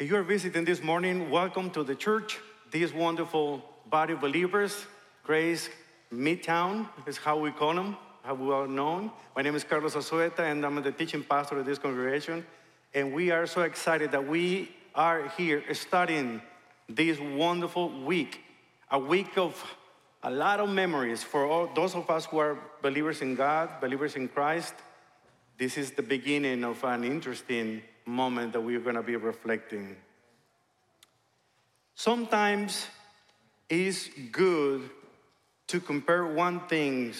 If you are visiting this morning, welcome to the church. these wonderful body of believers, Grace Midtown is how we call them, how we are known. My name is Carlos Azueta, and I'm the teaching pastor of this congregation. And we are so excited that we are here studying this wonderful week, a week of a lot of memories for all those of us who are believers in God, believers in Christ. This is the beginning of an interesting moment that we're going to be reflecting. Sometimes it's good to compare one thing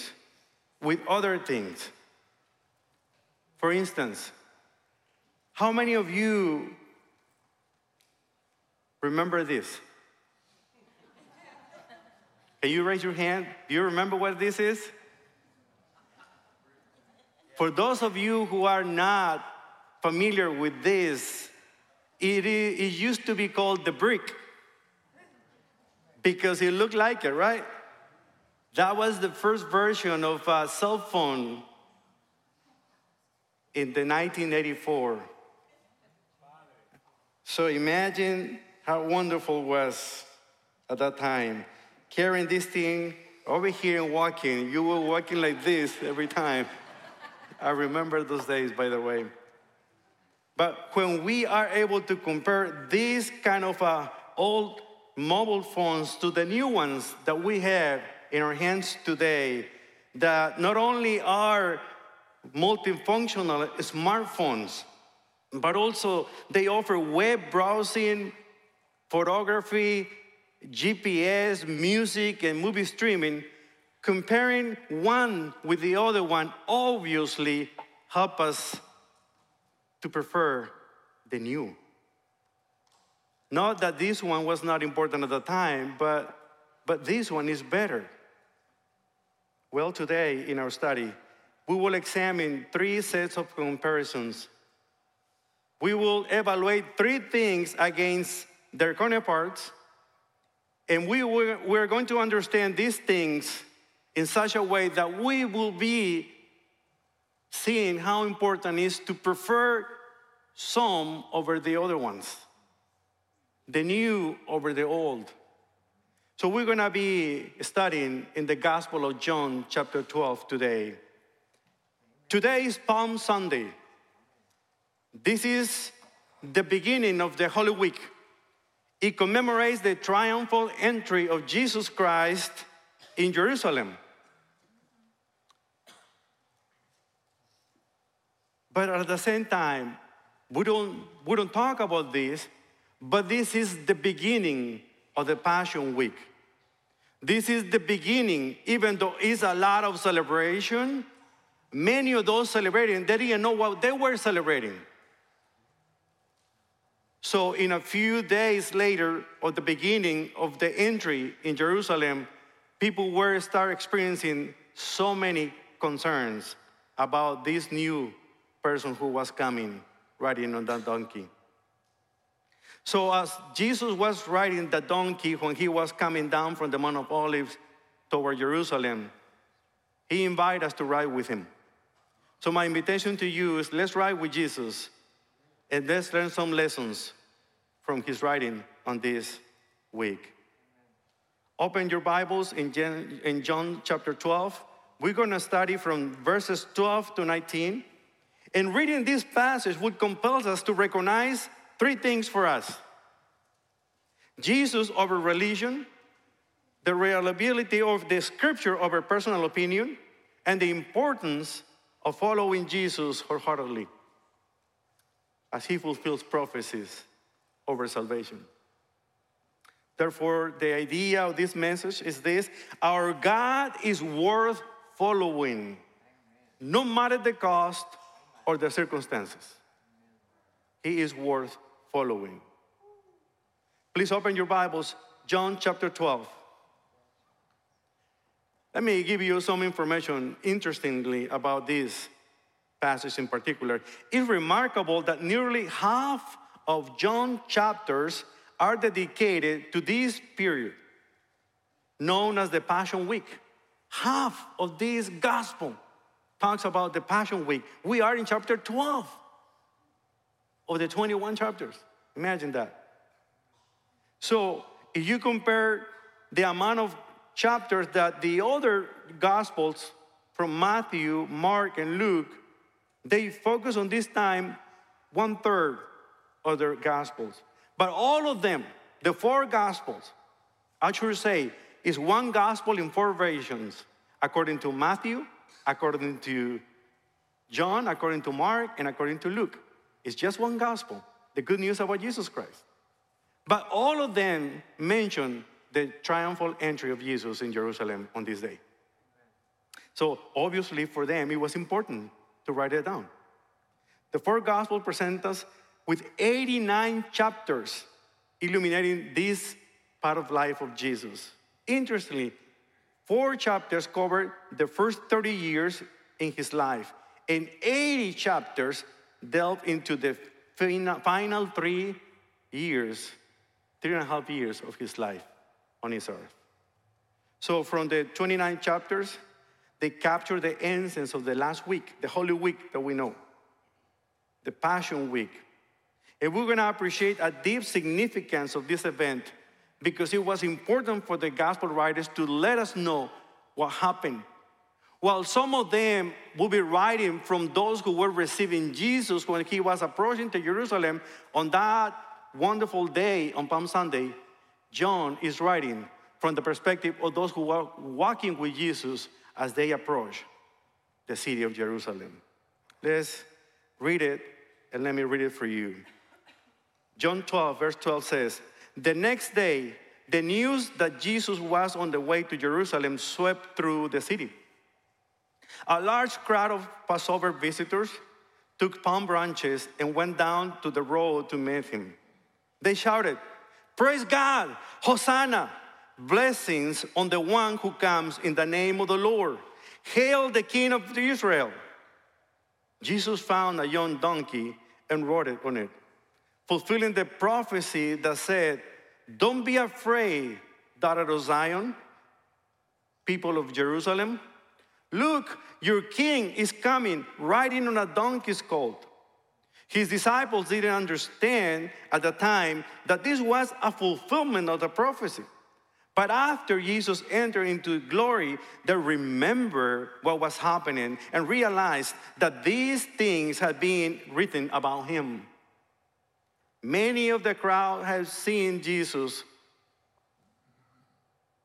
with other things. For instance, how many of you remember this? Can you raise your hand? Do you remember what this is? For those of you who are not familiar with this, it, it used to be called the brick because it looked like it, right? That was the first version of a cell phone in the 1984. So imagine how wonderful it was at that time. Carrying this thing over here and walking. You were walking like this every time. I remember those days, by the way. But when we are able to compare these kind of uh, old mobile phones to the new ones that we have in our hands today, that not only are multifunctional smartphones, but also they offer web browsing, photography, GPS, music, and movie streaming, comparing one with the other one obviously help us to prefer the new. Not that this one was not important at the time, but, but this one is better. Well, today in our study, we will examine three sets of comparisons. We will evaluate three things against their counterparts, and we we're going to understand these things in such a way that we will be seeing how important it is to prefer some over the other ones, the new over the old. So we're going to be studying in the Gospel of John, chapter 12, today. Today is Palm Sunday. This is the beginning of the Holy Week. It commemorates the triumphal entry of Jesus Christ in Jerusalem. But at the same time, we don't, we don't talk about this, but this is the beginning of the Passion Week. This is the beginning, even though it's a lot of celebration. Many of those celebrating, they didn't know what they were celebrating. So, in a few days later, of the beginning of the entry in Jerusalem, people were start experiencing so many concerns about this new person who was coming riding on that donkey. So, as Jesus was riding the donkey when he was coming down from the Mount of Olives toward Jerusalem, he invited us to ride with him. So, my invitation to you is let's ride with Jesus and let's learn some lessons from his riding on this week. Open your Bibles in, John chapter 12. We're going to study from verses 12 to 19. And reading this passage would compel us to recognize three things for us Jesus over religion, the reliability of the scripture over personal opinion, and the importance of following Jesus wholeheartedly as he fulfills prophecies over salvation. Therefore, the idea of this message is this our God is worth following, no matter the cost or the circumstances. He is worth following. Please open your Bibles, John chapter 12. Let me give you some information, interestingly, about this passage in particular. It's remarkable that nearly half of John chapters are dedicated to this period, known as the Passion Week. Half of this gospel talks about the Passion Week. We are in chapter 12 of the 21 chapters. Imagine that. So if you compare the amount of chapters that the other gospels from Matthew, Mark, and Luke, they focus on this time one third of their gospels. But all of them, the four gospels, I should say, is one gospel in four versions, according to Matthew, according to John, according to Mark, and according to Luke. It's just one gospel, the good news about Jesus Christ. But all of them mention the triumphal entry of Jesus in Jerusalem on this day. So obviously, for them, it was important to write it down. The four Gospels present us with 89 chapters illuminating this part of life of Jesus. Interestingly, four chapters cover the first 30 years in his life, and 80 chapters delve into the final three years, three and a half years of his life on his earth. So, from the 29 chapters, they capture the essence of the last week, the Holy Week that we know, the Passion Week. And we're going to appreciate a deep significance of this event because it was important for the gospel writers to let us know what happened. While some of them will be writing from those who were receiving Jesus when he was approaching to Jerusalem on that wonderful day on Palm Sunday, John is writing from the perspective of those who were walking with Jesus as they approach the city of Jerusalem. Let's read it and let me read it for you. John 12, verse 12 says, The next day, the news that Jesus was on the way to Jerusalem swept through the city. A large crowd of Passover visitors took palm branches and went down to the road to meet him. They shouted, Praise God, Hosanna, blessings on the one who comes in the name of the Lord. Hail the King of Israel. Jesus found a young donkey and rode it on it, fulfilling the prophecy that said, Don't be afraid, daughter of Zion, people of Jerusalem. Look, your king is coming riding on a donkey's colt. His disciples didn't understand at the time that this was a fulfillment of the prophecy. But after Jesus entered into glory, they remembered what was happening and realized that these things had been written about him. Many of the crowd had seen Jesus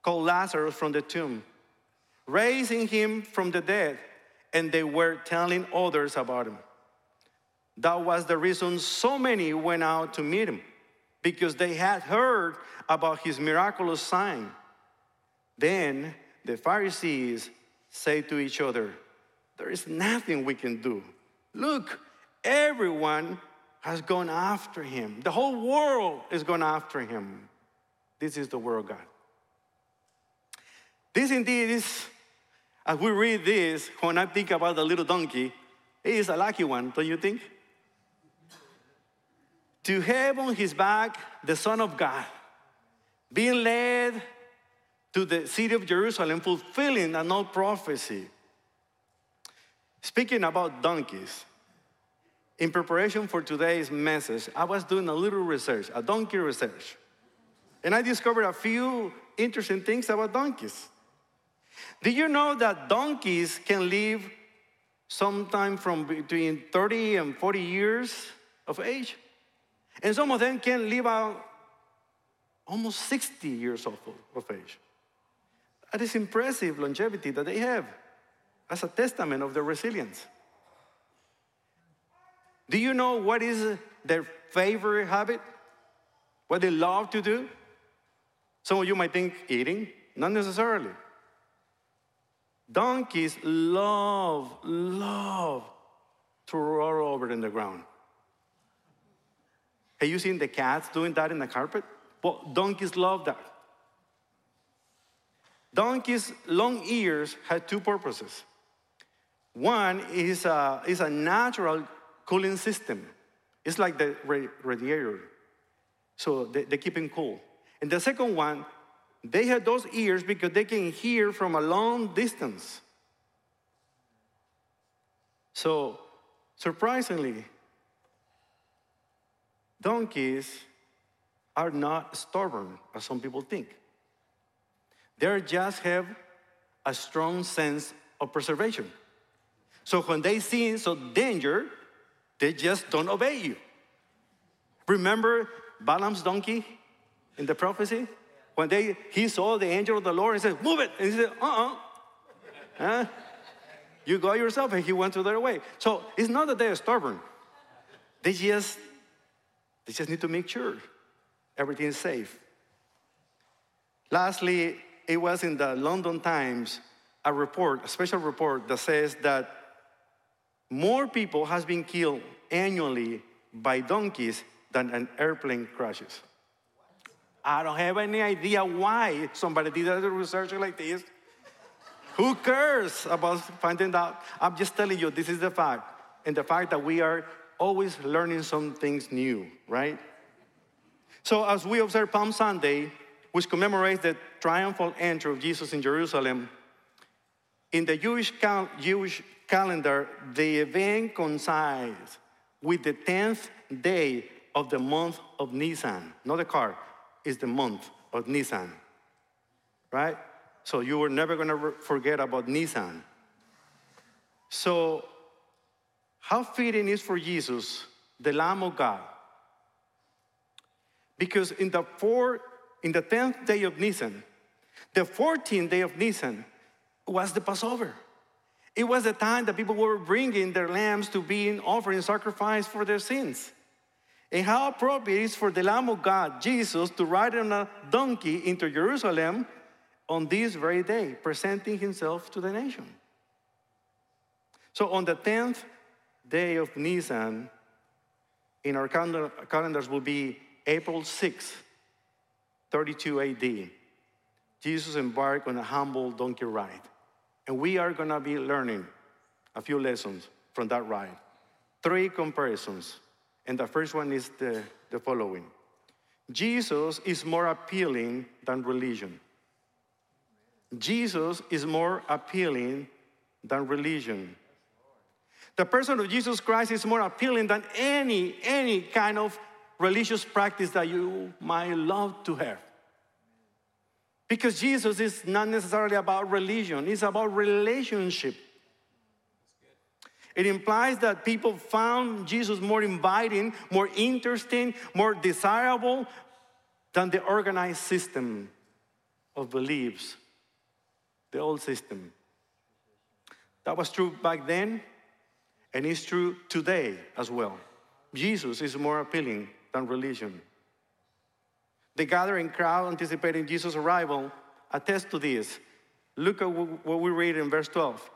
call Lazarus from the tomb, raising him from the dead, and they were telling others about him. That was the reason so many went out to meet him, because they had heard about his miraculous sign. Then the Pharisees say to each other, There is nothing we can do. Look, everyone has gone after him. The whole world is going after him. This is the word of God. This indeed is, as we read this, when I think about the little donkey, it is a lucky one, don't you think? to have on his back the Son of God, being led to the city of Jerusalem, fulfilling an old prophecy. Speaking about donkeys, in preparation for today's message, I was doing a little research, a donkey research. And I discovered a few interesting things about donkeys. Did you know that donkeys can live sometime from between 30 and 40 years of age? And some of them can live out almost 60 years of, of age. That is impressive longevity that they have as a testament of their resilience. Do you know what is their favorite habit? What they love to do? Some of you might think eating, not necessarily. Donkeys love, love to roll over in the ground. Have you seen the cats doing that in the carpet? Well, donkeys love that. Donkeys' long ears have two purposes. One is a, is a natural cooling system. It's like the radiator. So they, they keep them cool. And the second one, they have those ears because they can hear from a long distance. So, surprisingly, donkeys are not stubborn, as some people think. They just have a strong sense of preservation. So when they see some danger, they just don't obey you. Remember Balaam's donkey in the prophecy? When they, he saw the angel of the Lord and said, Move it. And he said, Uh uh huh? You go yourself. And he went to their way. So it's not that they're stubborn. They just, they just need to make sure everything is safe. Lastly, it was in the London Times a report, a special report that says that more people has been killed annually by donkeys than an airplane crashes. I don't have any idea why somebody did a research like this. Who cares about finding out? I'm just telling you, this is the fact. And the fact that we are always learning some things new, right? So, as we observe Palm Sunday, which commemorates the triumphal entry of Jesus in Jerusalem, in the Jewish, Jewish calendar, the event coincides with the 10th day of the month of Nisan, not the car, it's the month of Nisan, right? So you were never going to forget about Nisan. So, how fitting is for Jesus, the Lamb of God? Because in the four, in the tenth day of Nisan, the 14th day of Nisan was the Passover. It was the time that people were bringing their lambs to be an offering sacrifice for their sins. And how appropriate it is for the Lamb of God, Jesus, to ride on a donkey into Jerusalem on this very day, presenting himself to the nation. So on the 10th day of Nisan, in our calendar, calendars will be April 6, 32 AD. Jesus embarked on a humble donkey ride. And we are going to be learning a few lessons from that ride. Three comparisons. And the first one is the, the following Jesus is more appealing than religion. Jesus is more appealing than religion. The person of Jesus Christ is more appealing than any, any kind of religious practice that you might love to have. Because Jesus is not necessarily about religion, it's about relationship. It implies that people found Jesus more inviting, more interesting, more desirable than the organized system of beliefs, the old system. That was true back then, and it's true today as well. Jesus is more appealing than religion. The gathering crowd anticipating Jesus' arrival attest to this. Look at what we read in verse 12.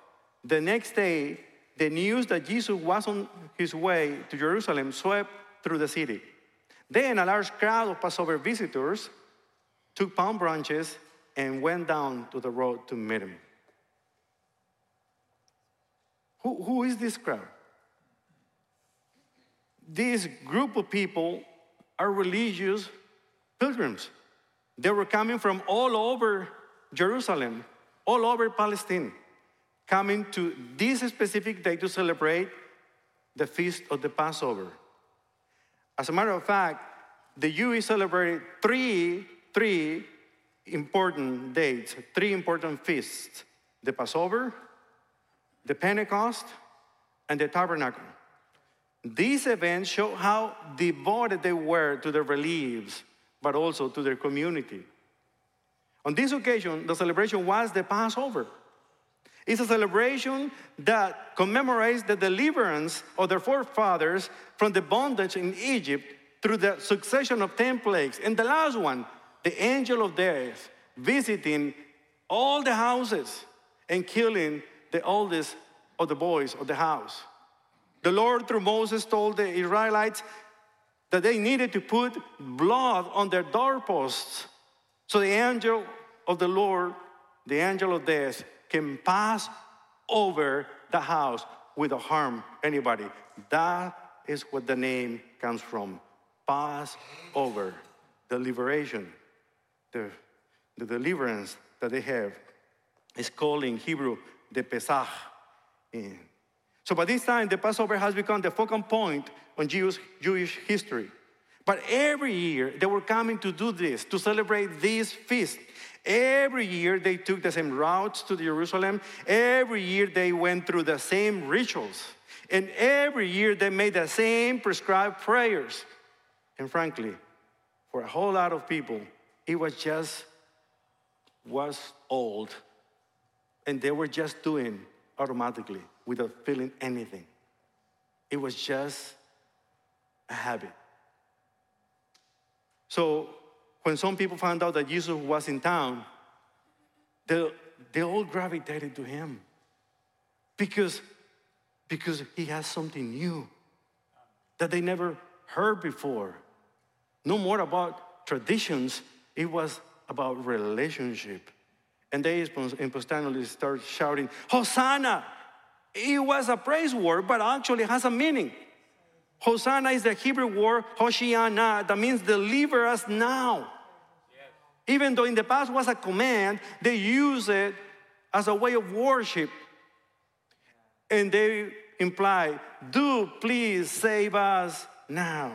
The next day, the news that Jesus was on his way to Jerusalem swept through the city. Then a large crowd of Passover visitors took palm branches and went down to the road to meet him. Who, who is this crowd? This group of people are religious pilgrims. They were coming from all over Jerusalem, all over Palestine, coming to this specific day to celebrate the feast of the Passover. As a matter of fact, the Jews celebrated three, three important dates, three important feasts the Passover, the Pentecost, and the Tabernacle. These events show how devoted they were to their beliefs but also to their community. On this occasion, the celebration was the Passover. It's a celebration that commemorates the deliverance of their forefathers from the bondage in Egypt through the succession of 10 plagues. And the last one, the angel of death visiting all the houses and killing the oldest of the boys of the house. The Lord, through Moses, told the Israelites that they needed to put blood on their doorposts so the angel of the Lord, the angel of death, can pass over the house without harm anybody. That is what the name comes from. Pass over. The liberation, the, the deliverance that they have is called in Hebrew the Pesach. So by this time, the Passover has become the focal point on Jewish, Jewish history. But every year they were coming to do this, to celebrate this feast. Every year they took the same routes to Jerusalem. Every year they went through the same rituals. And every year they made the same prescribed prayers. And frankly, for a whole lot of people, it was just was old. And they were just doing automatically without feeling anything. It was just a habit. So when some people found out that Jesus was in town, they, they all gravitated to him because, because he has something new that they never heard before. No more about traditions, it was about relationship. And they instantly start shouting, Hosanna! It was a praise word, but actually has a meaning. Hosanna is the Hebrew word Hoshiana that means deliver us now. Yes. Even though in the past was a command, they use it as a way of worship. And they imply, do please save us now.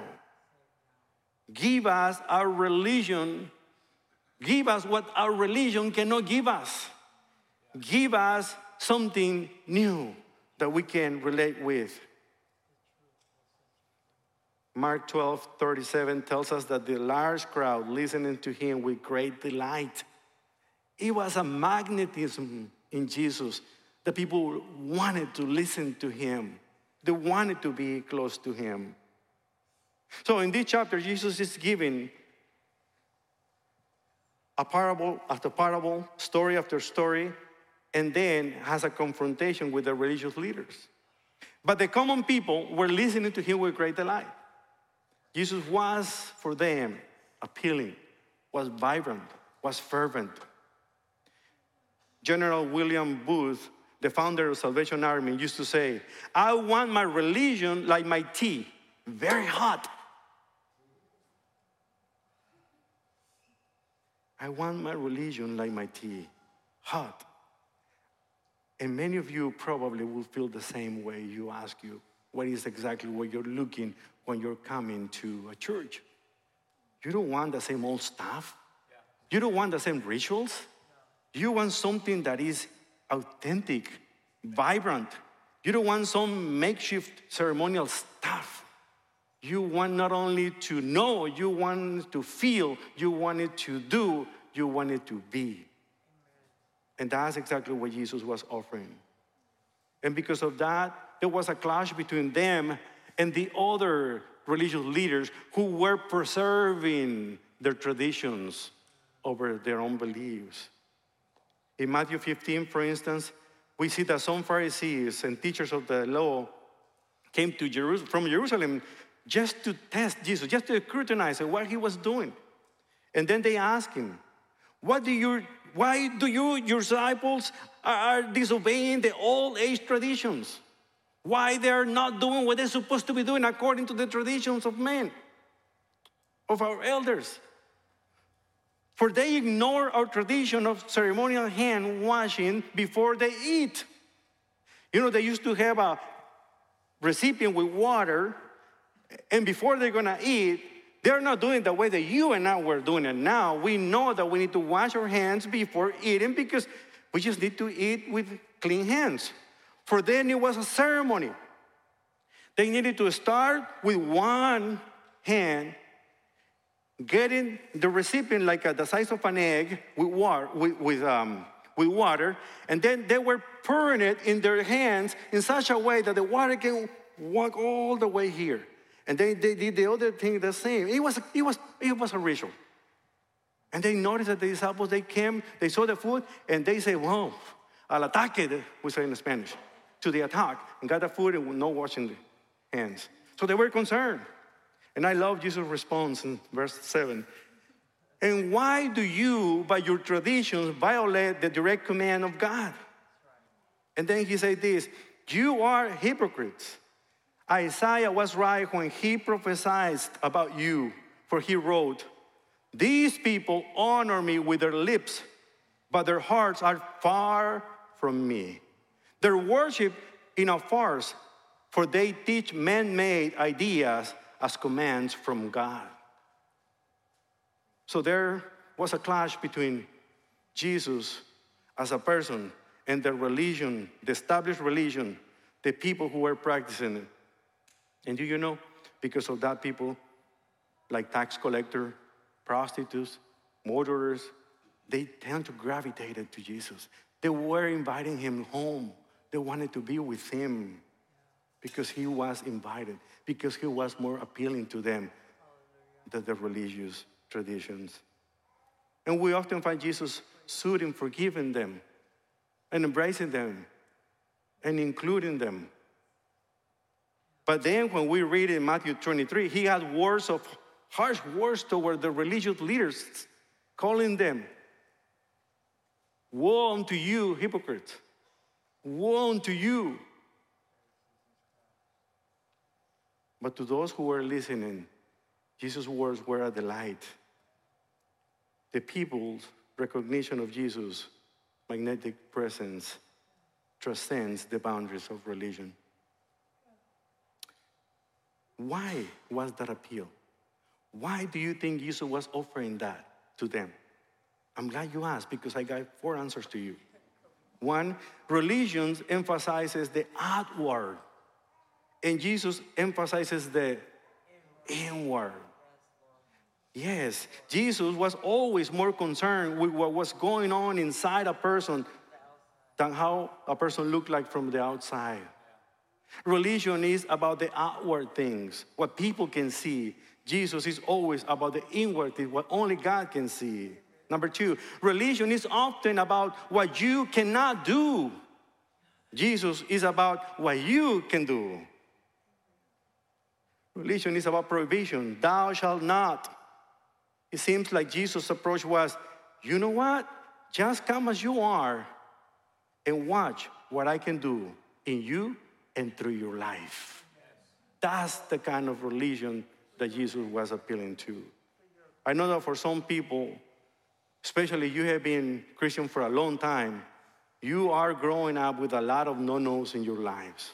Give us our religion. Give us what our religion cannot give us. Give us something new that we can relate with. Mark 12, 37 tells us that the large crowd listening to him with great delight. It was a magnetism in Jesus. The people wanted to listen to him, they wanted to be close to him. So in this chapter, Jesus is giving a parable after parable, story after story, and then has a confrontation with the religious leaders. But the common people were listening to him with great delight. Jesus was for them appealing, was vibrant, was fervent. General William Booth, the founder of Salvation Army, used to say, I want my religion like my tea, very hot. I want my religion like my tea, hot. And many of you probably will feel the same way you ask you, what is exactly what you're looking when you're coming to a church? You don't want the same old stuff. You don't want the same rituals. You want something that is authentic, vibrant. You don't want some makeshift ceremonial stuff. You want not only to know, you want to feel, you want it to do, you want it to be. And that's exactly what Jesus was offering. And because of that, there was a clash between them and the other religious leaders who were preserving their traditions over their own beliefs. In Matthew 15, for instance, we see that some Pharisees and teachers of the law came to Jerusalem, from Jerusalem just to test Jesus, just to scrutinize what he was doing. And then they asked him, what do you, why do you, your disciples, are disobeying the old age traditions? Why they're not doing what they're supposed to be doing according to the traditions of men, of our elders. For they ignore our tradition of ceremonial hand washing before they eat. You know, they used to have a recipient with water and before they're gonna eat, they're not doing it the way that you and I were doing it now. We know that we need to wash our hands before eating because we just need to eat with clean hands. For them, it was a ceremony. They needed to start with one hand, getting the recipient like a, the size of an egg with with, with, um, with water, and then they were pouring it in their hands in such a way that the water can walk all the way here. And they, they did the other thing the same. It was, it, was, it was a ritual. And they noticed that the disciples, they came, they saw the food, and they say, whoa, al ataque, we say in Spanish, to the attack, and got the food and no washing the hands. So they were concerned. And I love Jesus' response in verse 7. And why do you, by your traditions, violate the direct command of God? And then he said this You are hypocrites. Isaiah was right when he prophesied about you, for he wrote, These people honor me with their lips, but their hearts are far from me. Their worship in a farce, for they teach man made ideas as commands from God. So there was a clash between Jesus as a person and the religion, the established religion, the people who were practicing it. And do you know, because of that, people like tax collector, prostitutes, murderers, they tend to gravitate to Jesus. They were inviting him home. They wanted to be with him because he was invited, because he was more appealing to them than the religious traditions. And we often find Jesus soothing, forgiving them, and embracing them, and including them. But then when we read in Matthew 23, he had words of harsh words toward the religious leaders, calling them, Woe unto you, hypocrites! Woe unto you! But to those who were listening, Jesus' words were a delight. The people's recognition of Jesus' magnetic presence transcends the boundaries of religion. Why was that appeal? Why do you think Jesus was offering that to them? I'm glad you asked because I got four answers to you. One, religion emphasizes the outward and Jesus emphasizes the inward. Yes, Jesus was always more concerned with what was going on inside a person than how a person looked like from the outside. Religion is about the outward things, what people can see. Jesus is always about the inward things, what only God can see. Number two, religion is often about what you cannot do. Jesus is about what you can do. Religion is about prohibition. Thou shalt not. It seems like Jesus' approach was, you know what? Just come as you are and watch what I can do in you and through your life. That's the kind of religion that Jesus was appealing to. I know that for some people, especially you have been Christian for a long time, you are growing up with a lot of no-nos in your lives.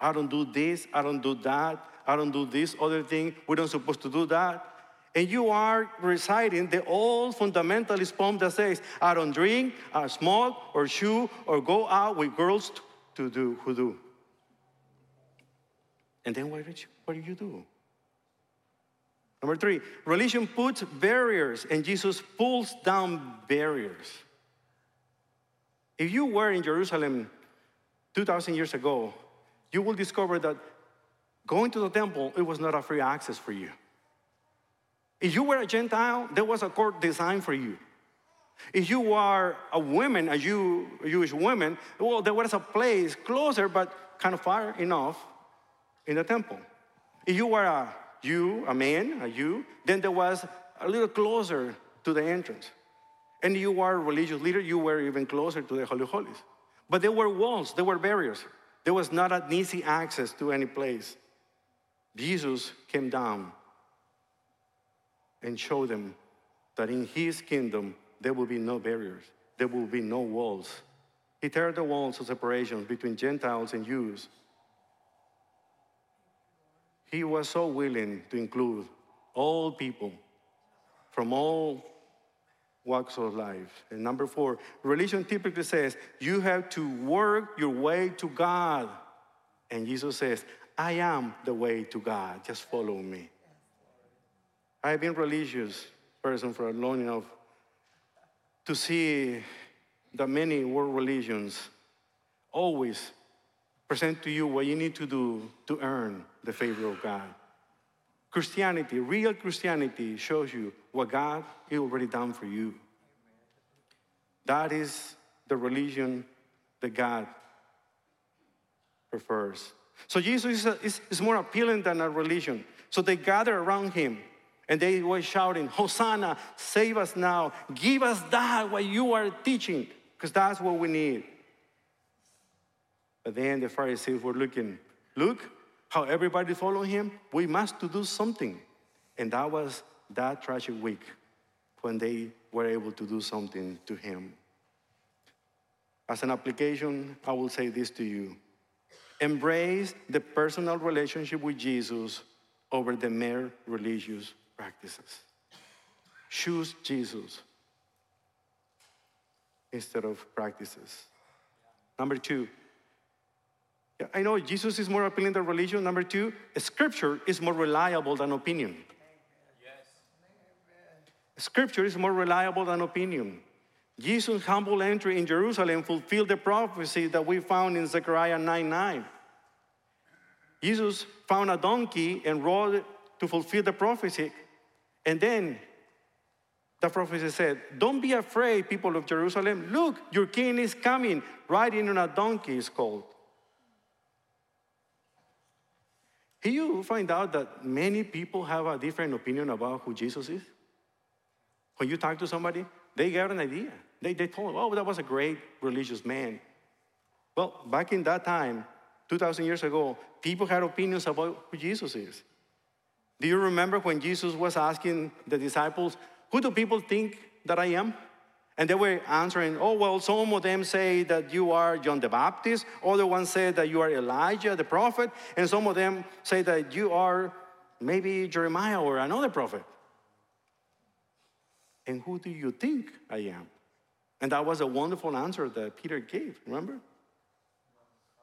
I don't do this, I don't do that, I don't do this other thing, we don't supposed to do that. And you are reciting the old fundamentalist poem that says, I don't drink, I smoke, or chew, or go out with girls to do who do. And then what, what do you do? Number three, religion puts barriers and Jesus pulls down barriers. If you were in Jerusalem 2,000 years ago, you will discover that Going to the temple, it was not a free access for you. If you were a Gentile, there was a court designed for you. If you are a woman, a Jew, Jewish woman, well, there was a place closer, but kind of far enough in the temple. If you were a you, a man, a Jew, then there was a little closer to the entrance. And you were a religious leader, you were even closer to the Holy Holies. But there were walls, there were barriers. There was not an easy access to any place. Jesus came down and showed them that in his kingdom there will be no barriers, there will be no walls. He tear the walls of separation between Gentiles and Jews. He was so willing to include all people from all walks of life. And number four, religion typically says you have to work your way to God. And Jesus says, I am the way to God. Just follow me. I've been a religious person for long enough to see that many world religions always present to you what you need to do to earn the favor of God. Christianity, real Christianity, shows you what God has already done for you. That is the religion that God prefers. So Jesus is, is, more appealing than a religion. So they gather around him and they were shouting, Hosanna, save us now. Give us that what you are teaching, because that's what we need. But then the Pharisees were looking, look how everybody following him. We must do something. And that was that tragic week when they were able to do something to him. As an application, I will say this to you. Embrace the personal relationship with Jesus over the mere religious practices. choose Jesus instead of practices. Number two, I know Jesus is more appealing than religion. Number two, scripture is more reliable than opinion. Scripture is more reliable than opinion. Jesus' humble entry in Jerusalem fulfilled the prophecy that we found in Zechariah 9 9. Jesus found a donkey and rode to fulfill the prophecy. And then the prophecy said, Don't be afraid, people of Jerusalem. Look, your king is coming, riding on a donkey, is called. Here you find out that many people have a different opinion about who Jesus is. When you talk to somebody, they get an idea. They, they told, oh, that was a great religious man. Well, back in that time, 2,000 years ago, people had opinions about who Jesus is. Do you remember when Jesus was asking the disciples, Who do people think that I am? And they were answering, Oh, well, some of them say that you are John the Baptist, other ones say that you are Elijah the prophet, and some of them say that you are maybe Jeremiah or another prophet. And who do you think I am? And that was a wonderful answer that Peter gave, remember?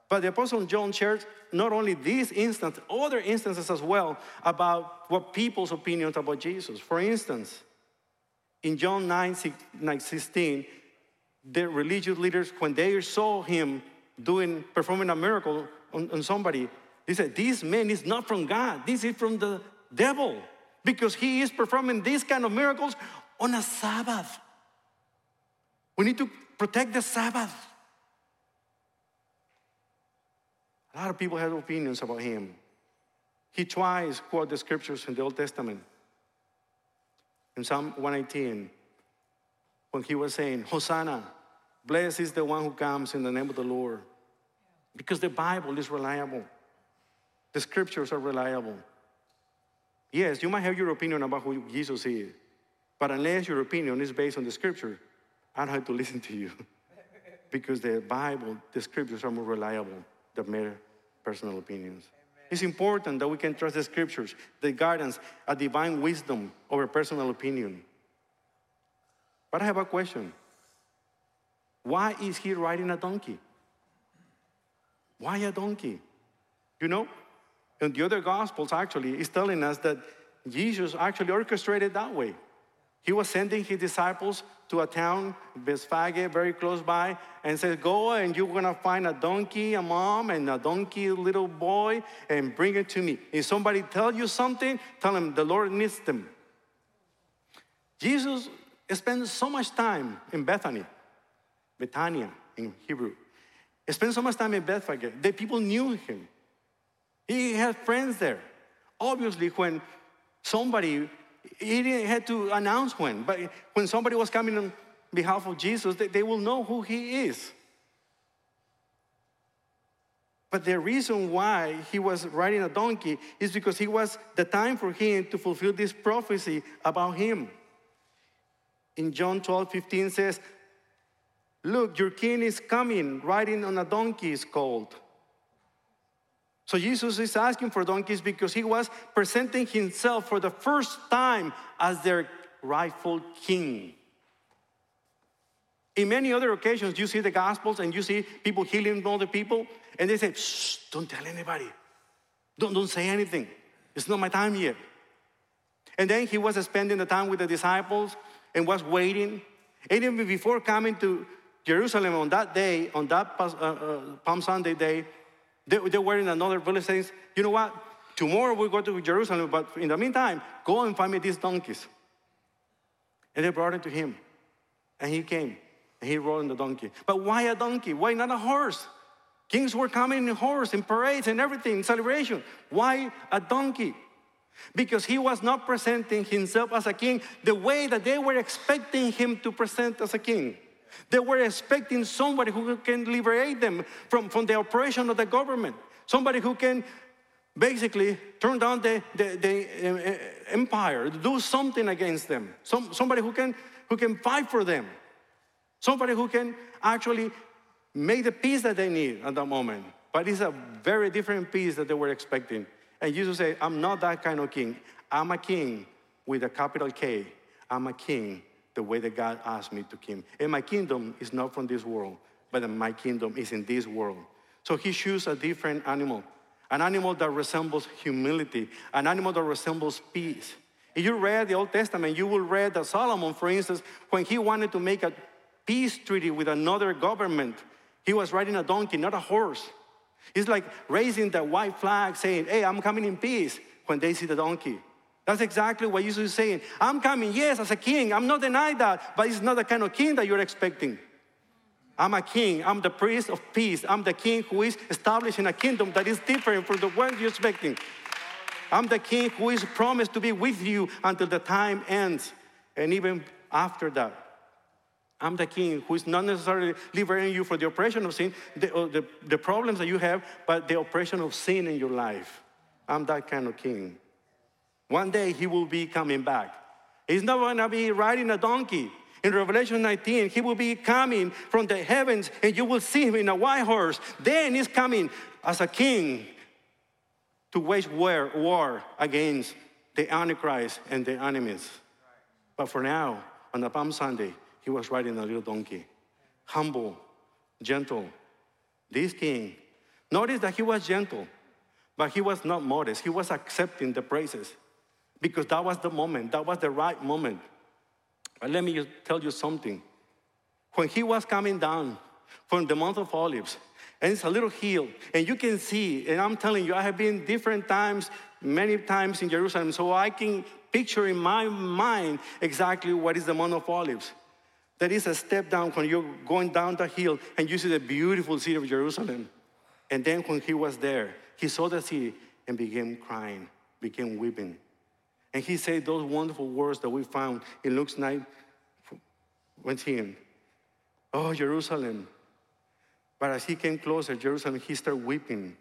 But the Apostle John shares not only this instance, other instances as well about what people's opinions about Jesus. For instance, in John 9, 16, the religious leaders, when they saw him doing, performing a miracle on, on somebody, they said, This man is not from God, this is from the devil, because he is performing these kind of miracles on a Sabbath. We need to protect the Sabbath. A lot of people have opinions about him. He twice quoted the scriptures in the Old Testament. In Psalm 118, when he was saying, Hosanna, blessed is the one who comes in the name of the Lord. Because the Bible is reliable, the scriptures are reliable. Yes, you might have your opinion about who Jesus is, but unless your opinion is based on the scripture, I don't have to listen to you. because the Bible, the scriptures are more reliable than mere personal opinions. It's important that we can trust the scriptures, the guidance, a divine wisdom over personal opinion. But I have a question. Why is he riding a donkey? Why a donkey? You know, in the other gospels actually is telling us that Jesus actually orchestrated that way. He was sending his disciples to a town, Bethphage, very close by, and said, Go and you're gonna find a donkey, a mom, and a donkey little boy, and bring it to me. If somebody tell you something, tell them the Lord needs them. Jesus spent so much time in Bethany, Bethania in Hebrew. He spent so much time in Bethphage that people knew him. He had friends there. Obviously, when somebody he didn't have to announce when, but when somebody was coming on behalf of Jesus, they, they will know who he is. But the reason why he was riding a donkey is because he was the time for him to fulfill this prophecy about him. In John 12, 15 says, Look, your king is coming, riding on a donkey is called. So Jesus is asking for donkeys because he was presenting himself for the first time as their rightful king. In many other occasions, you see the Gospels and you see people healing other people, and they say, Shh, don't tell anybody. Don't, don't say anything. It's not my time yet. And then he was spending the time with the disciples and was waiting. And even before coming to Jerusalem on that day, on that uh, uh, Palm Sunday day, they, they were in another village saying, you know what? Tomorrow we go to Jerusalem, but in the meantime, go and find me these donkeys. And they brought it to him. And he came and he rode on the donkey. But why a donkey? Why not a horse? Kings were coming in horse, in parades and everything, in celebration. Why a donkey? Because he was not presenting himself as a king the way that they were expecting him to present as a king. They were expecting somebody who can liberate them from, from the oppression of the government, somebody who can basically turn down the, the, the uh, empire, do something against them, Some, somebody who can, who can fight for them, somebody who can actually make the peace that they need at that moment. But it's a very different peace that they were expecting. And Jesus said, I'm not that kind of king. I'm a king with a capital K. I'm a king the way that God asked me to king. And my kingdom is not from this world, but my kingdom is in this world. So he chose a different animal, an animal that resembles humility, an animal that resembles peace. If you read the Old Testament, you will read that Solomon, for instance, when he wanted to make a peace treaty with another government, he was riding a donkey, not a horse. It's like raising the white flag saying, Hey, I'm coming in peace when they see the donkey. That's exactly what Jesus is saying. I'm coming, yes, as a king. I'm not denying that, but it's not the kind of king that you're expecting. I'm a king. I'm the priest of peace. I'm the king who is establishing a kingdom that is different from the one you're expecting. I'm the king who is promised to be with you until the time ends and even after that. I'm the king who is not necessarily liberating you from the oppression of sin, the, uh, the, the problems that you have, but the oppression of sin in your life. I'm that kind of king. One day he will be coming back. He's not going to be riding a donkey. In Revelation 19, he will be coming from the heavens and you will see him in a white horse. Then he's coming as a king to wage war, war against the Antichrist and the enemies. But for now, on the Palm Sunday, he was riding a little donkey. Humble, gentle. This king, notice that he was gentle, but he was not modest. He was accepting the praises because that was the moment, that was the right moment. Let me tell you something. When he was coming down from the Mount of Olives, and it's a little hill, and you can see, and I'm telling you, I have been different times, many times in Jerusalem, so I can picture in my mind exactly what is the Mount of Olives. That is a step down when you're going down the hill and you see the beautiful city of Jerusalem. And then when he was there, he saw the city and began crying, began weeping. And he said those wonderful words that we found in Luke's night with him. Oh, Jerusalem. But as he came closer, Jerusalem, he started weeping.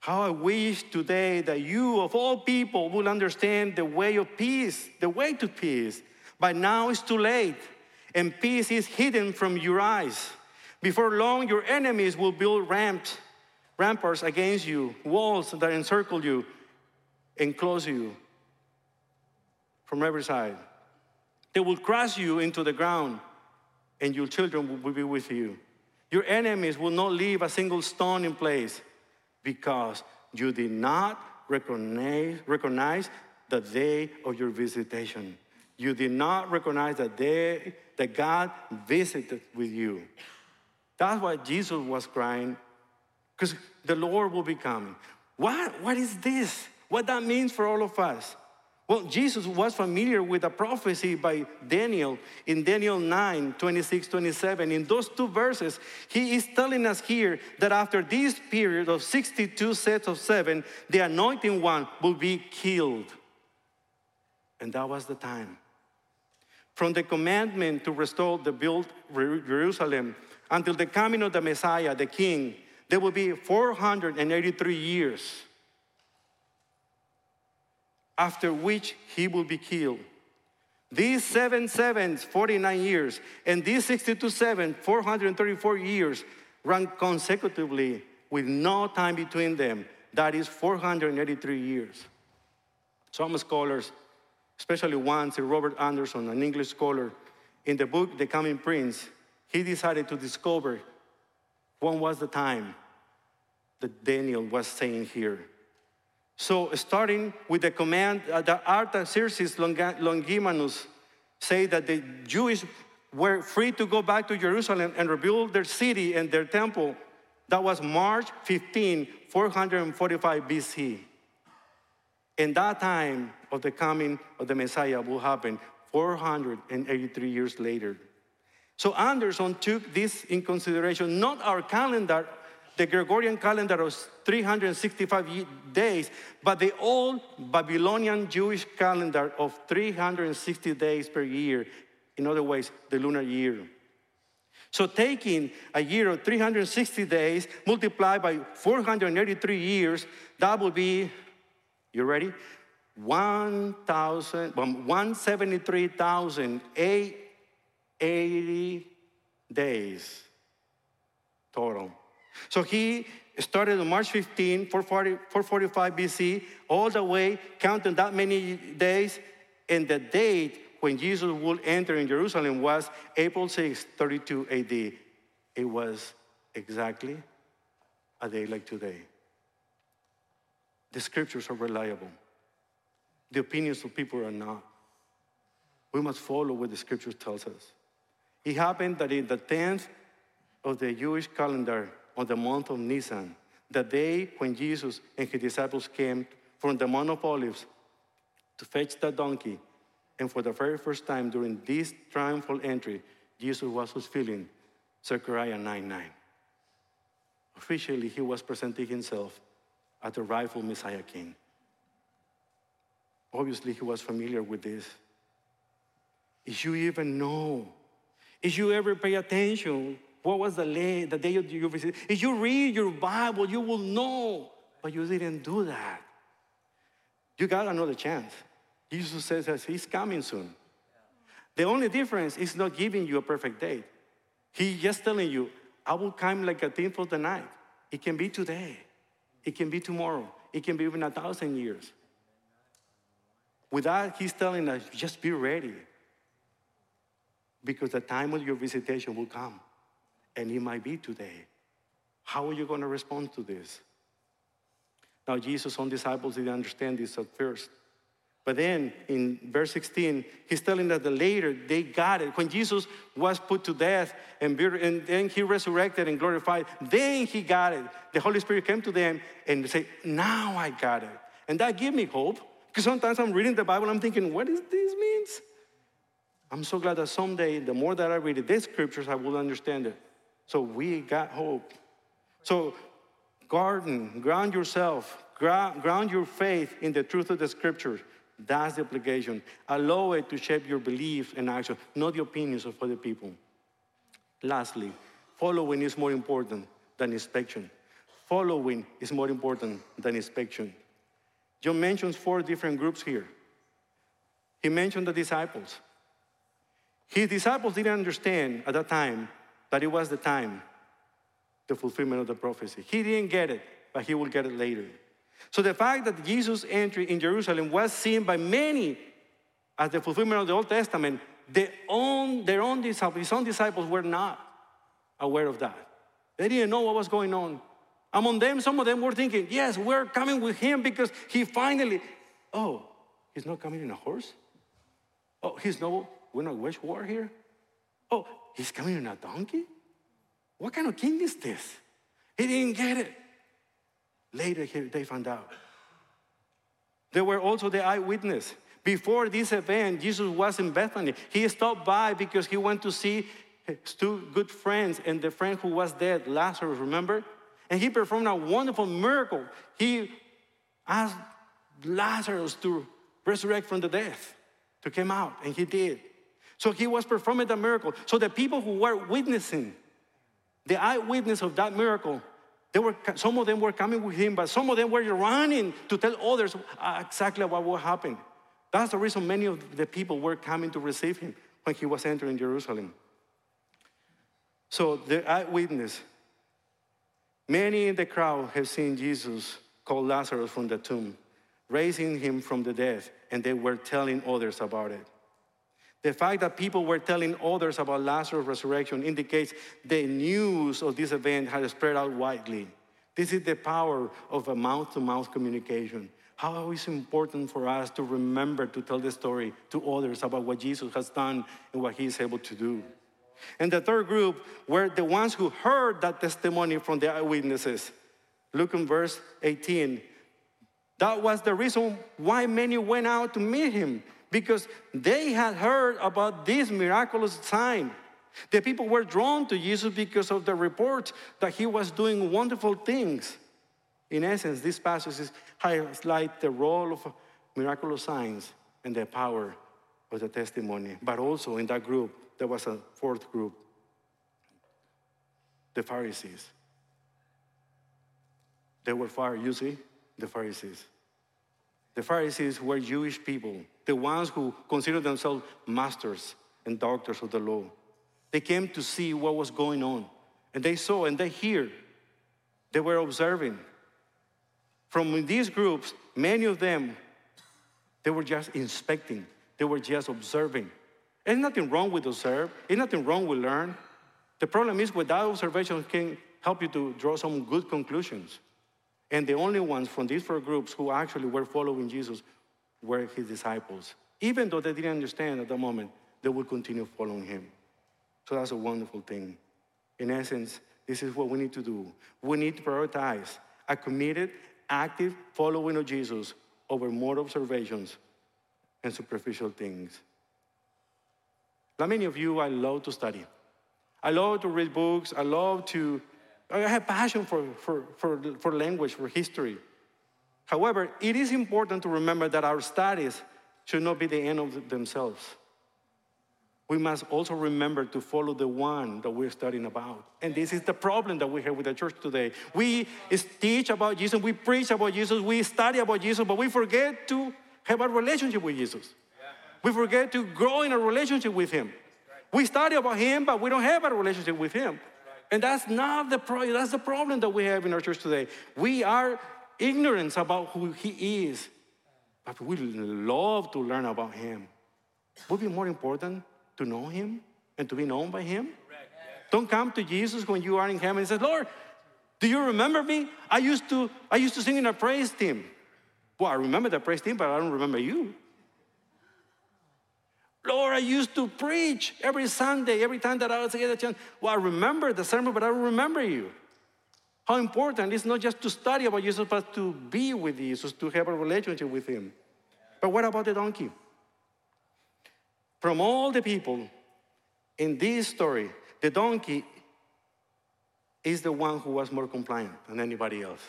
How I wish today that you, of all people, will understand the way of peace, the way to peace. But now it's too late and peace is hidden from your eyes. Before long, your enemies will build ramps, ramparts against you, walls that encircle you, enclose you from every side. They will crush you into the ground, and your children will be with you. Your enemies will not leave a single stone in place because you did not recognize, recognize the day of your visitation. You did not recognize the day that God visited with you. That's why Jesus was crying, because the Lord will be coming. What, what is this? What that means for all of us? Well, Jesus was familiar with a prophecy by Daniel in Daniel 9, 26, 27. In those two verses, he is telling us here that after this period of 62 sets of seven, the anointing one will be killed. And that was the time from the commandment to restore the built Jerusalem until the coming of the Messiah, the King, there will be 483 years, after which he will be killed. These seven sevens, 49 years, and these 62 sevens, 434 years, run consecutively with no time between them. That is 483 years. Some scholars especially one, Robert Anderson, an English scholar, in the book The Coming Prince, he decided to discover when was the time that Daniel was saying here. So, starting with the command uh, that Artaxerxes Longimanus say that the Jews were free to go back to Jerusalem and rebuild their city and their temple. That was March 15, 445 BC. In that time of the coming of the Messiah will happen 483 years later. So Anderson took this in consideration, not our calendar, the Gregorian calendar was 365 days, but the old Babylonian Jewish calendar of 360 days per year. In other words, the lunar year. So taking a year of 360 days multiplied by 483 years, that would be you ready? 173,880 days total. So he started on March 15, 440, 445 BC, all the way, counting that many days, And the date when Jesus would enter in Jerusalem was April 6, 32 AD. It was exactly a day like today. The scriptures are reliable. The opinions of people are not. We must follow what the scriptures tells us. It happened that in the 10th of the Jewish calendar on the month of Nisan, the day when Jesus and his disciples came from the Mount of Olives to fetch the donkey, and for the very first time during this triumphal entry, Jesus was fulfilling Zechariah 9 9. Officially, he was presenting himself as the rightful Messiah King. Obviously, he was familiar with this. If you even know, if you ever pay attention, what was the, day, the day you visit? If you read your Bible, you will know, but you didn't do that. You got another chance. Jesus says that he's coming soon. The only difference is not giving you a perfect date. He's just telling you, I will come like a thief of the night. It can be today. It can be tomorrow. It can be even a thousand years. With that, he's telling us, just be ready. Because the time of your visitation will come. And it might be today. How are you going to respond to this? Now, Jesus' own disciples didn't understand this at first. But then in verse 16, he's telling that the later they got it. When Jesus was put to death and, and then he resurrected and glorified, then he got it. The Holy Spirit came to them and said, Now I got it. And that gave me hope. Because sometimes I'm reading the Bible, I'm thinking, what does this means? I'm so glad that someday, the more that I read it, these scriptures, I will understand it. So we got hope. So garden, ground yourself, ground your faith in the truth of the scriptures. That's the application. Allow it to shape your belief and action, not the opinions of other people. Lastly, following is more important than inspection. Following is more important than inspection. John mentions four different groups here. He mentioned the disciples. His disciples didn't understand at that time that it was the time, the fulfillment of the prophecy. He didn't get it, but he will get it later. So the fact that Jesus' entry in Jerusalem was seen by many as the fulfillment of the Old Testament, their own, their own disciples, his own disciples were not aware of that. They didn't know what was going on. Among them, some of them were thinking, yes, we're coming with him because he finally, oh, he's not coming in a horse? Oh, he's no, we're not wage war here? Oh, he's coming in a donkey? What kind of king is this? He didn't get it. Later, they found out. There were also the eyewitness. Before this event, Jesus was in Bethany. He stopped by because he went to see two good friends and the friend who was dead, Lazarus, remember? And he performed a wonderful miracle. He asked Lazarus to resurrect from the death, to come out, and he did. So he was performing the miracle. So the people who were witnessing, the eyewitness of that miracle, they were, some of them were coming with him, but some of them were running to tell others exactly what would happen. That's the reason many of the people were coming to receive him when he was entering Jerusalem. So the eyewitness, many in the crowd have seen Jesus call Lazarus from the tomb, raising him from the dead, and they were telling others about it. The fact that people were telling others about Lazarus' resurrection indicates the news of this event had spread out widely. This is the power of a mouth to mouth communication. How is it important for us to remember to tell the story to others about what Jesus has done and what he is able to do? And the third group were the ones who heard that testimony from the eyewitnesses. Look in verse 18. That was the reason why many went out to meet him because they had heard about this miraculous sign. The people were drawn to Jesus because of the report that he was doing wonderful things. In essence, this passage is highlights the role of miraculous signs and the power of the testimony. But also in that group, there was a fourth group the Pharisees. They were far, you see, the Pharisees. The Pharisees were Jewish people, the ones who considered themselves masters and doctors of the law. They came to see what was going on, and they saw and they hear. They were observing. From these groups, many of them, they were just inspecting. They were just observing. There's nothing wrong with observe. There's nothing wrong with learn. The problem is without observation can help you to draw some good conclusions. And the only ones from these four groups who actually were following Jesus were his disciples. Even though they didn't understand at the moment, they would continue following him. So that's a wonderful thing. In essence, this is what we need to do. We need to prioritize a committed, active following of Jesus over more observations and superficial things. Like many of you, I love to study. I love to read books. I love to, I have passion for, for, for, for language, for history. However, it is important to remember that our studies should not be the end of themselves. We must also remember to follow the one that we're studying about. And this is the problem that we have with the church today. We teach about Jesus, we preach about Jesus, we study about Jesus, but we forget to have a relationship with Jesus. We forget to grow in a relationship with Him. We study about Him, but we don't have a relationship with Him. And that's not the problem. That's the problem that we have in our church today. We are ignorant about who He is, but we love to learn about Him. Would it be more important to know Him and to be known by Him. Don't come to Jesus when you are in heaven and say, Lord, do you remember me? I used to, I used to sing in a praise team. Well, I remember the praise team, but I don't remember you. Lord, I used to preach every Sunday, every time that I was chance. Well, I remember the sermon, but I don't remember you. How important it's not just to study about Jesus, but to be with Jesus, to have a relationship with Him. But what about the donkey? From all the people in this story, the donkey is the one who was more compliant than anybody else.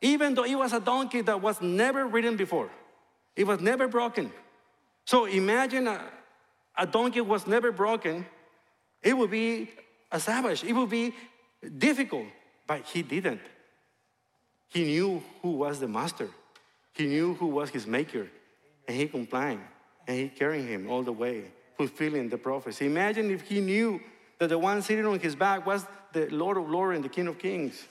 Even though it was a donkey that was never ridden before, it was never broken. So imagine a, a donkey was never broken, it would be a savage, it would be difficult, but he didn't. He knew who was the master, he knew who was his maker, and he complied, and he carried him all the way, fulfilling the prophecy. Imagine if he knew that the one sitting on his back was the Lord of Lords and the King of Kings.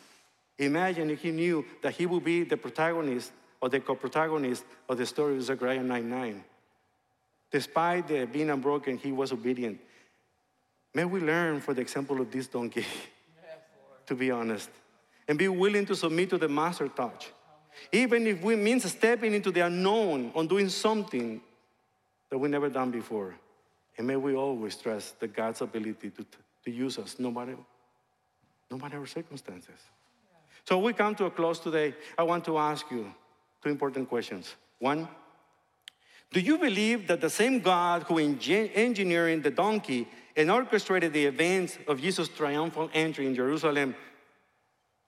Imagine if he knew that he would be the protagonist or the co protagonist of the story of Zechariah 9 9. Despite the being unbroken, he was obedient. May we learn from the example of this donkey, to be honest, and be willing to submit to the master touch. Even if it means stepping into the unknown on doing something that we never done before. And may we always trust the God's ability to, to use us no matter, no matter our circumstances. So we come to a close today. I want to ask you two important questions. One, do you believe that the same God who engineered the donkey and orchestrated the events of Jesus' triumphal entry in Jerusalem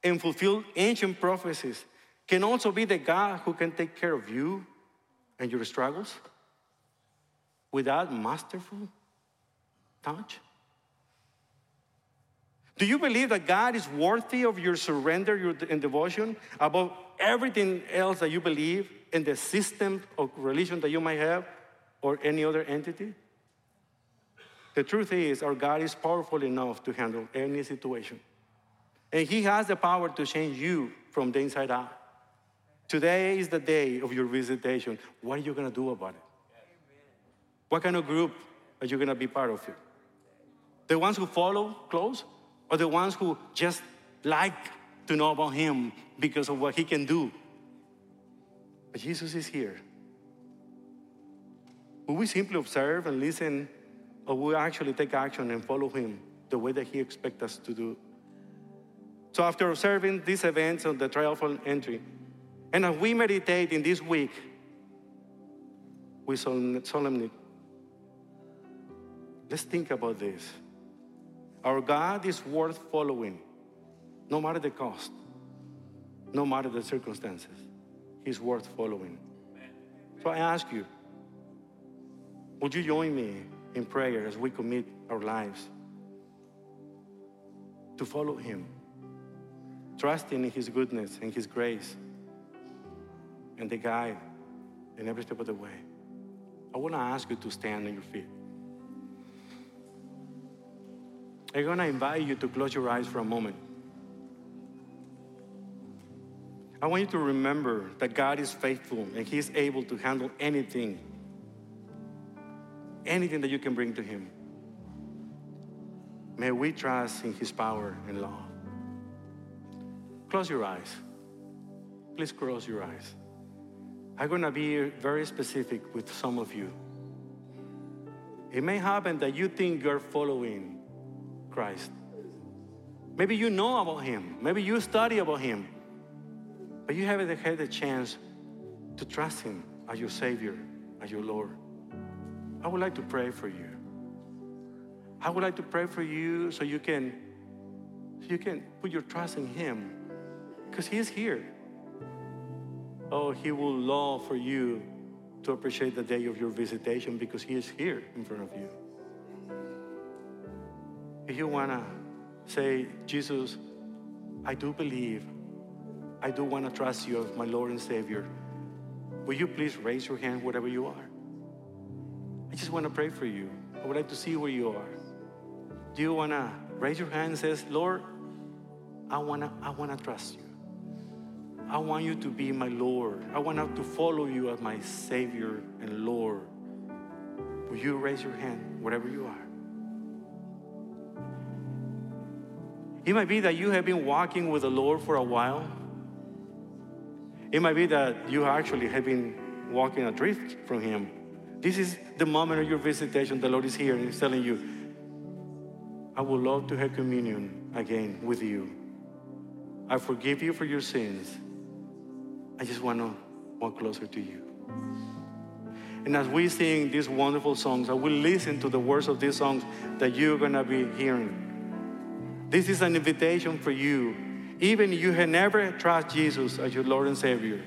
and fulfilled ancient prophecies can also be the God who can take care of you and your struggles without masterful touch? Do you believe that God is worthy of your surrender and devotion above everything else that you believe in the system of religion that you might have or any other entity? The truth is, our God is powerful enough to handle any situation. And He has the power to change you from the inside out. Today is the day of your visitation. What are you going to do about it? What kind of group are you going to be part of? The ones who follow close or the ones who just like to know about him because of what he can do. But Jesus is here. Will we simply observe and listen, or we actually take action and follow him the way that he expects us to do? So, after observing these events of the triumphal entry, and as we meditate in this week, we solemnly let's think about this. Our God is worth following, no matter the cost, no matter the circumstances. He's worth following. So I ask you, would you join me in prayer as we commit our lives to follow Him, trusting in His goodness and His grace and the guide in every step of the way? I want to ask you to stand on your feet. I'm going to invite you to close your eyes for a moment. I want you to remember that God is faithful and He is able to handle anything anything that you can bring to Him. May we trust in His power and love. Close your eyes. Please close your eyes. I'm going to be very specific with some of you. It may happen that you think you're following Christ. Maybe you know about Him. Maybe you study about Him. But you haven't had the chance to trust Him as your Savior, as your Lord. I would like to pray for you. I would like to pray for you so you can, you can put your trust in Him because He is here. Oh, He will love for you to appreciate the day of your visitation because He is here in front of you. If you want to say, Jesus, I do believe, I do want to trust you as my Lord and Savior, will you please raise your hand wherever you are? I just want to pray for you. I would like to see where you are. Do you want to raise your hand and says, Lord, I want to I want to trust you. I want you to be my Lord. I want to follow you as my Savior and Lord. Will you raise your hand wherever you are? It might be that you have been walking with the Lord for a while. It might be that you actually have been walking adrift from Him. This is the moment of your visitation. The Lord is here and He's telling you, I would love to have communion again with you. I forgive you for your sins. I just want to walk closer to you. And as we sing these wonderful songs, I will listen to the words of these songs that you're going to be hearing. This is an invitation for you. Even if you have never trusted Jesus as your Lord and Savior,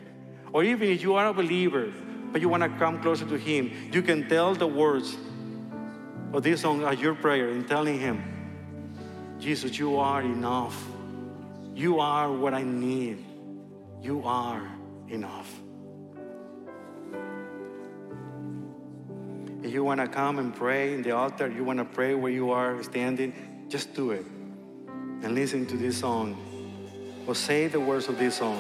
or even if you are a believer, but you want to come closer to Him, you can tell the words of this song as your prayer and telling Him, Jesus, you are enough. You are what I need. You are enough. If you want to come and pray in the altar, you want to pray where you are standing, just do it and listen to this song or say the words of this song.